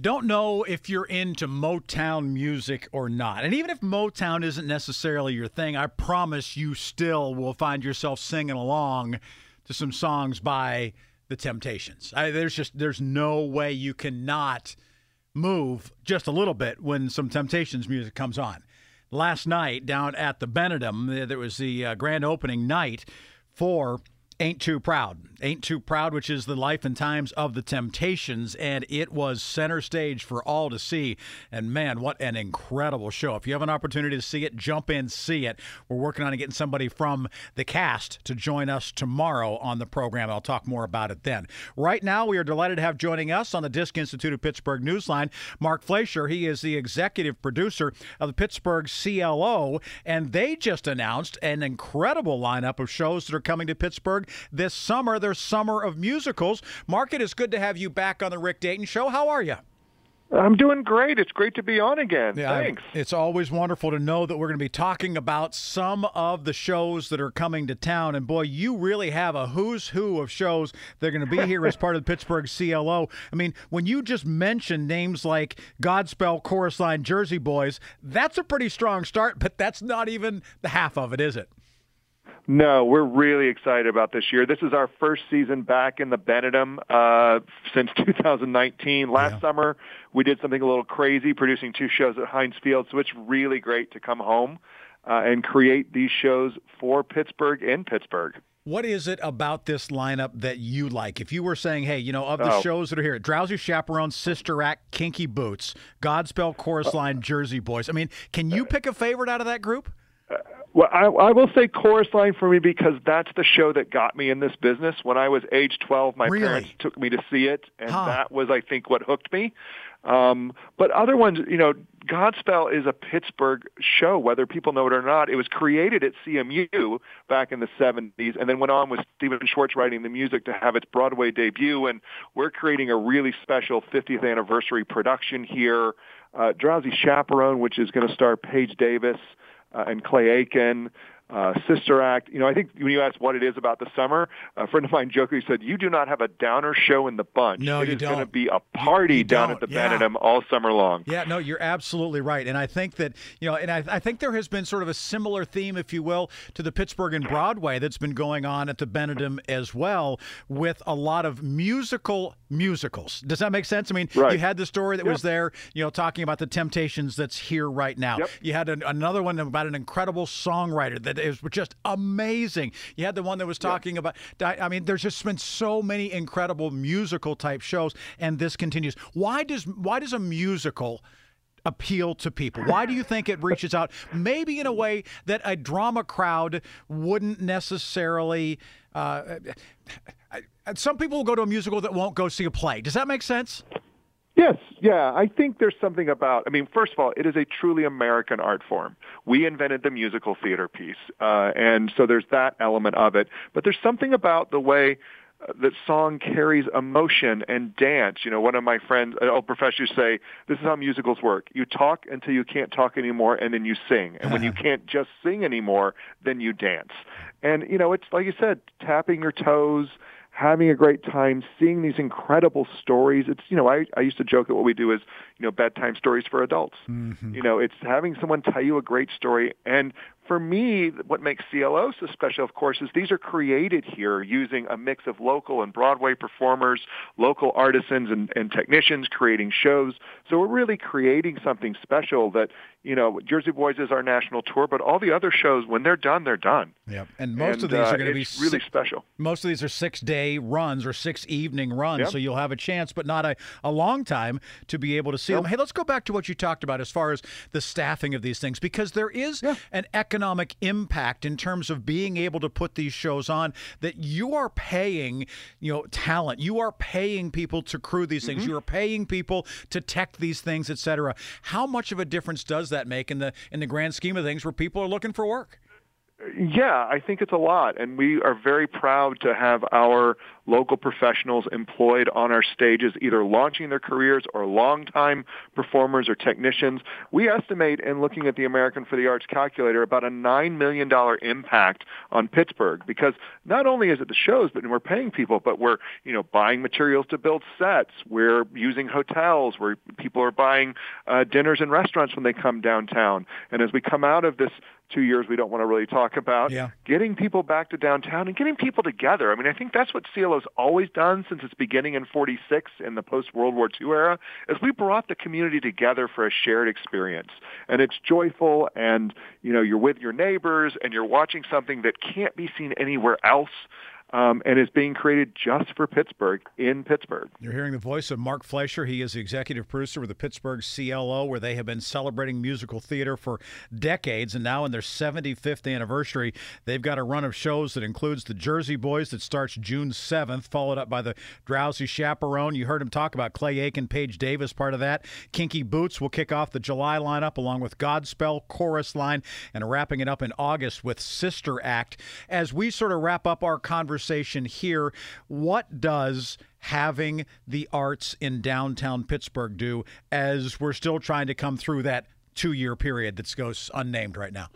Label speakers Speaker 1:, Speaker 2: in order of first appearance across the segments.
Speaker 1: Don't know if you're into Motown music or not. And even if Motown isn't necessarily your thing, I promise you still will find yourself singing along to some songs by the Temptations. I, there's just there's no way you cannot move just a little bit when some Temptations music comes on. Last night down at the Benedum, there was the uh, grand opening night for Ain't Too Proud. Ain't Too Proud, which is the life and times of the Temptations, and it was center stage for all to see. And man, what an incredible show. If you have an opportunity to see it, jump in, see it. We're working on getting somebody from the cast to join us tomorrow on the program. I'll talk more about it then. Right now, we are delighted to have joining us on the Disc Institute of Pittsburgh Newsline, Mark Fleischer. He is the executive producer of the Pittsburgh CLO, and they just announced an incredible lineup of shows that are coming to Pittsburgh this summer, their summer of musicals. Mark, it is good to have you back on the Rick Dayton Show. How are you?
Speaker 2: I'm doing great. It's great to be on again. Yeah, Thanks.
Speaker 1: It's always wonderful to know that we're going to be talking about some of the shows that are coming to town. And boy, you really have a who's who of shows that are going to be here as part of the Pittsburgh CLO. I mean, when you just mention names like Godspell, Chorus Line, Jersey Boys, that's a pretty strong start, but that's not even the half of it, is it?
Speaker 2: No, we're really excited about this year. This is our first season back in the Benedum uh, since 2019. Last yeah. summer, we did something a little crazy, producing two shows at Heinz Field. So it's really great to come home uh, and create these shows for Pittsburgh in Pittsburgh.
Speaker 1: What is it about this lineup that you like? If you were saying, hey, you know, of the oh. shows that are here, Drowsy Chaperone, Sister Act, Kinky Boots, Godspell, Chorus Line, Jersey Boys. I mean, can you pick a favorite out of that group?
Speaker 2: Well, I, I will say chorus line for me because that's the show that got me in this business. When I was age 12, my
Speaker 1: really?
Speaker 2: parents took me to see it, and
Speaker 1: huh.
Speaker 2: that was, I think, what hooked me. Um, but other ones, you know, Godspell is a Pittsburgh show, whether people know it or not. It was created at CMU back in the 70s and then went on with Stephen Schwartz writing the music to have its Broadway debut. And we're creating a really special 50th anniversary production here. Uh, Drowsy Chaperone, which is going to star Paige Davis Uh, and Clay Aiken uh, Sister Act. You know, I think when you ask what it is about the summer, a friend of mine jokingly said, "You do not have a downer show in the bunch.
Speaker 1: No,
Speaker 2: it
Speaker 1: you
Speaker 2: is
Speaker 1: don't.
Speaker 2: going to be a party
Speaker 1: you, you
Speaker 2: down
Speaker 1: don't.
Speaker 2: at the
Speaker 1: yeah.
Speaker 2: Benedum all summer long."
Speaker 1: Yeah, no, you're absolutely right, and I think that you know, and I, I think there has been sort of a similar theme, if you will, to the Pittsburgh and Broadway that's been going on at the Benedum as well, with a lot of musical musicals. Does that make sense? I mean,
Speaker 2: right.
Speaker 1: you had the story that
Speaker 2: yep.
Speaker 1: was there, you know, talking about the Temptations that's here right now.
Speaker 2: Yep.
Speaker 1: You had an, another one about an incredible songwriter that is just amazing. You had the one that was talking yeah. about. I mean, there's just been so many incredible musical type shows, and this continues. Why does why does a musical? appeal to people? Why do you think it reaches out? Maybe in a way that a drama crowd wouldn't necessarily. Uh, some people will go to a musical that won't go see a play. Does that make sense?
Speaker 2: Yes, yeah. I think there's something about, I mean, first of all, it is a truly American art form. We invented the musical theater piece. Uh, and so there's that element of it. But there's something about the way uh, that song carries emotion and dance. You know, one of my friends, old professors say, this is how musicals work. You talk until you can't talk anymore, and then you sing. And when you can't just sing anymore, then you dance. And, you know, it's like you said, tapping your toes, having a great time, seeing these incredible stories. It's, you know, I, I used to joke that what we do is, you know, bedtime stories for adults.
Speaker 1: Mm-hmm.
Speaker 2: You know, it's having someone tell you a great story. And for me, what makes CLO so special, of course, is these are created here using a mix of local and Broadway performers, local artisans and, and technicians creating shows. So we're really creating something special that, you know, Jersey Boys is our national tour, but all the other shows, when they're done, they're done.
Speaker 1: Yeah, and most
Speaker 2: And,
Speaker 1: of these
Speaker 2: uh,
Speaker 1: are going to be
Speaker 2: really
Speaker 1: six-
Speaker 2: special.
Speaker 1: Most of these are six day runs or six evening runs,
Speaker 2: Yep.
Speaker 1: so you'll have a chance, but not a, a long time to be able to see them. Hey, let's go back to what you talked about as far as the staffing of these things, because there is an economic impact in terms of being able to put these shows on that you are paying, you know, talent. You are paying people to crew these things.
Speaker 2: Mm-hmm.
Speaker 1: You are paying people to tech these things, etc. How much of a difference does that make in the in the grand scheme of things where people are looking for work?
Speaker 2: Yeah, I think it's a lot, and we are very proud to have our local professionals employed on our stages, either launching their careers or longtime performers or technicians. We estimate, in looking at the American for the Arts calculator, about a $9 million impact on Pittsburgh because not only is it the shows, but we're paying people, but we're, you know, buying materials to build sets. We're using hotels where people are buying uh, dinners and restaurants when they come downtown. And as we come out of this two years we don't want to really talk about.
Speaker 1: Yeah.
Speaker 2: Getting people back to downtown and getting people together. I mean, I think that's what Always done since its beginning in 46 in the post-World War II era, is we brought the community together for a shared experience. And it's joyful and, you know, you're with your neighbors and you're watching something that can't be seen anywhere else. Um, and is being created just for Pittsburgh in Pittsburgh.
Speaker 1: You're hearing the voice of Mark Fleischer. He is the executive producer with the Pittsburgh CLO, where they have been celebrating musical theater for decades. And now, in their 75th anniversary, they've got a run of shows that includes the Jersey Boys that starts June 7th, followed up by the Drowsy Chaperone. You heard him talk about Clay Aiken, Paige Davis, part of that. Kinky Boots will kick off the July lineup along with Godspell, Chorus Line, and wrapping it up in August with Sister Act. As we sort of wrap up our conversation here, what does having the arts in downtown Pittsburgh do as we're still trying to come through that two year period that goes unnamed right now?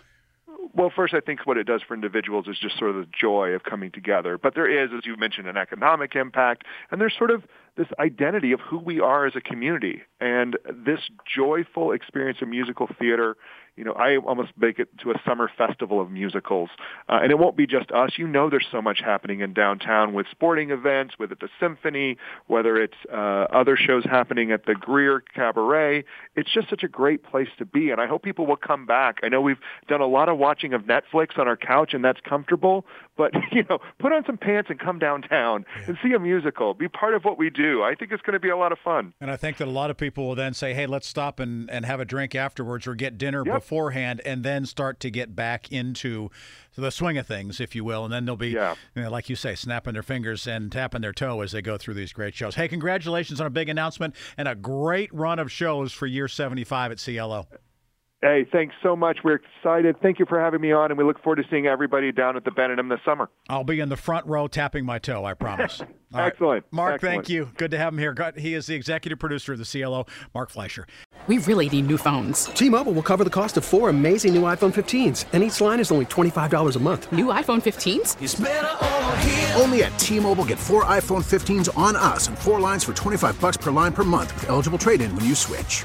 Speaker 2: Well, first, I think what it does for individuals is just sort of the joy of coming together. But there is, as you mentioned, an economic impact, and there's sort of this identity of who we are as a community. And this joyful experience of musical theater, you know, I almost make it to a summer festival of musicals. Uh, and it won't be just us. You know there's so much happening in downtown with sporting events, whether it's the symphony, whether it's uh, other shows happening at the Greer Cabaret. It's just such a great place to be. And I hope people will come back. I know we've done a lot of watching of Netflix on our couch, and that's comfortable. But, you know, put on some pants and come downtown and see a musical. Be part of what we do. I think it's going to be a lot of fun.
Speaker 1: And I think that a lot of people will then say, hey, let's stop and, and have a drink afterwards or get dinner
Speaker 2: Yep.
Speaker 1: beforehand and then start to get back into the swing of things, if you will. And then they'll be,
Speaker 2: Yeah.
Speaker 1: you know, like you say, snapping their fingers and tapping their toe as they go through these great shows. Hey, congratulations on a big announcement and a great run of shows for year 75 at CLO.
Speaker 2: Hey, thanks so much. We're excited. Thank you for having me on, and we look forward to seeing everybody down at the Benedum this summer.
Speaker 1: I'll be in the front row tapping my toe, I promise. All right.
Speaker 2: Excellent.
Speaker 1: Mark,
Speaker 2: Excellent.
Speaker 1: thank you. Good to have him here. Got- He is the executive producer of the CLO, Mark Fleischer.
Speaker 3: We really need new phones.
Speaker 4: T-Mobile will cover the cost of four amazing new iPhone 15s, and each line is only $25 a month.
Speaker 3: New iPhone 15s?
Speaker 5: Only at T-Mobile get four iPhone 15s on us and four lines for 25 bucks per line per month with eligible trade-in when you switch.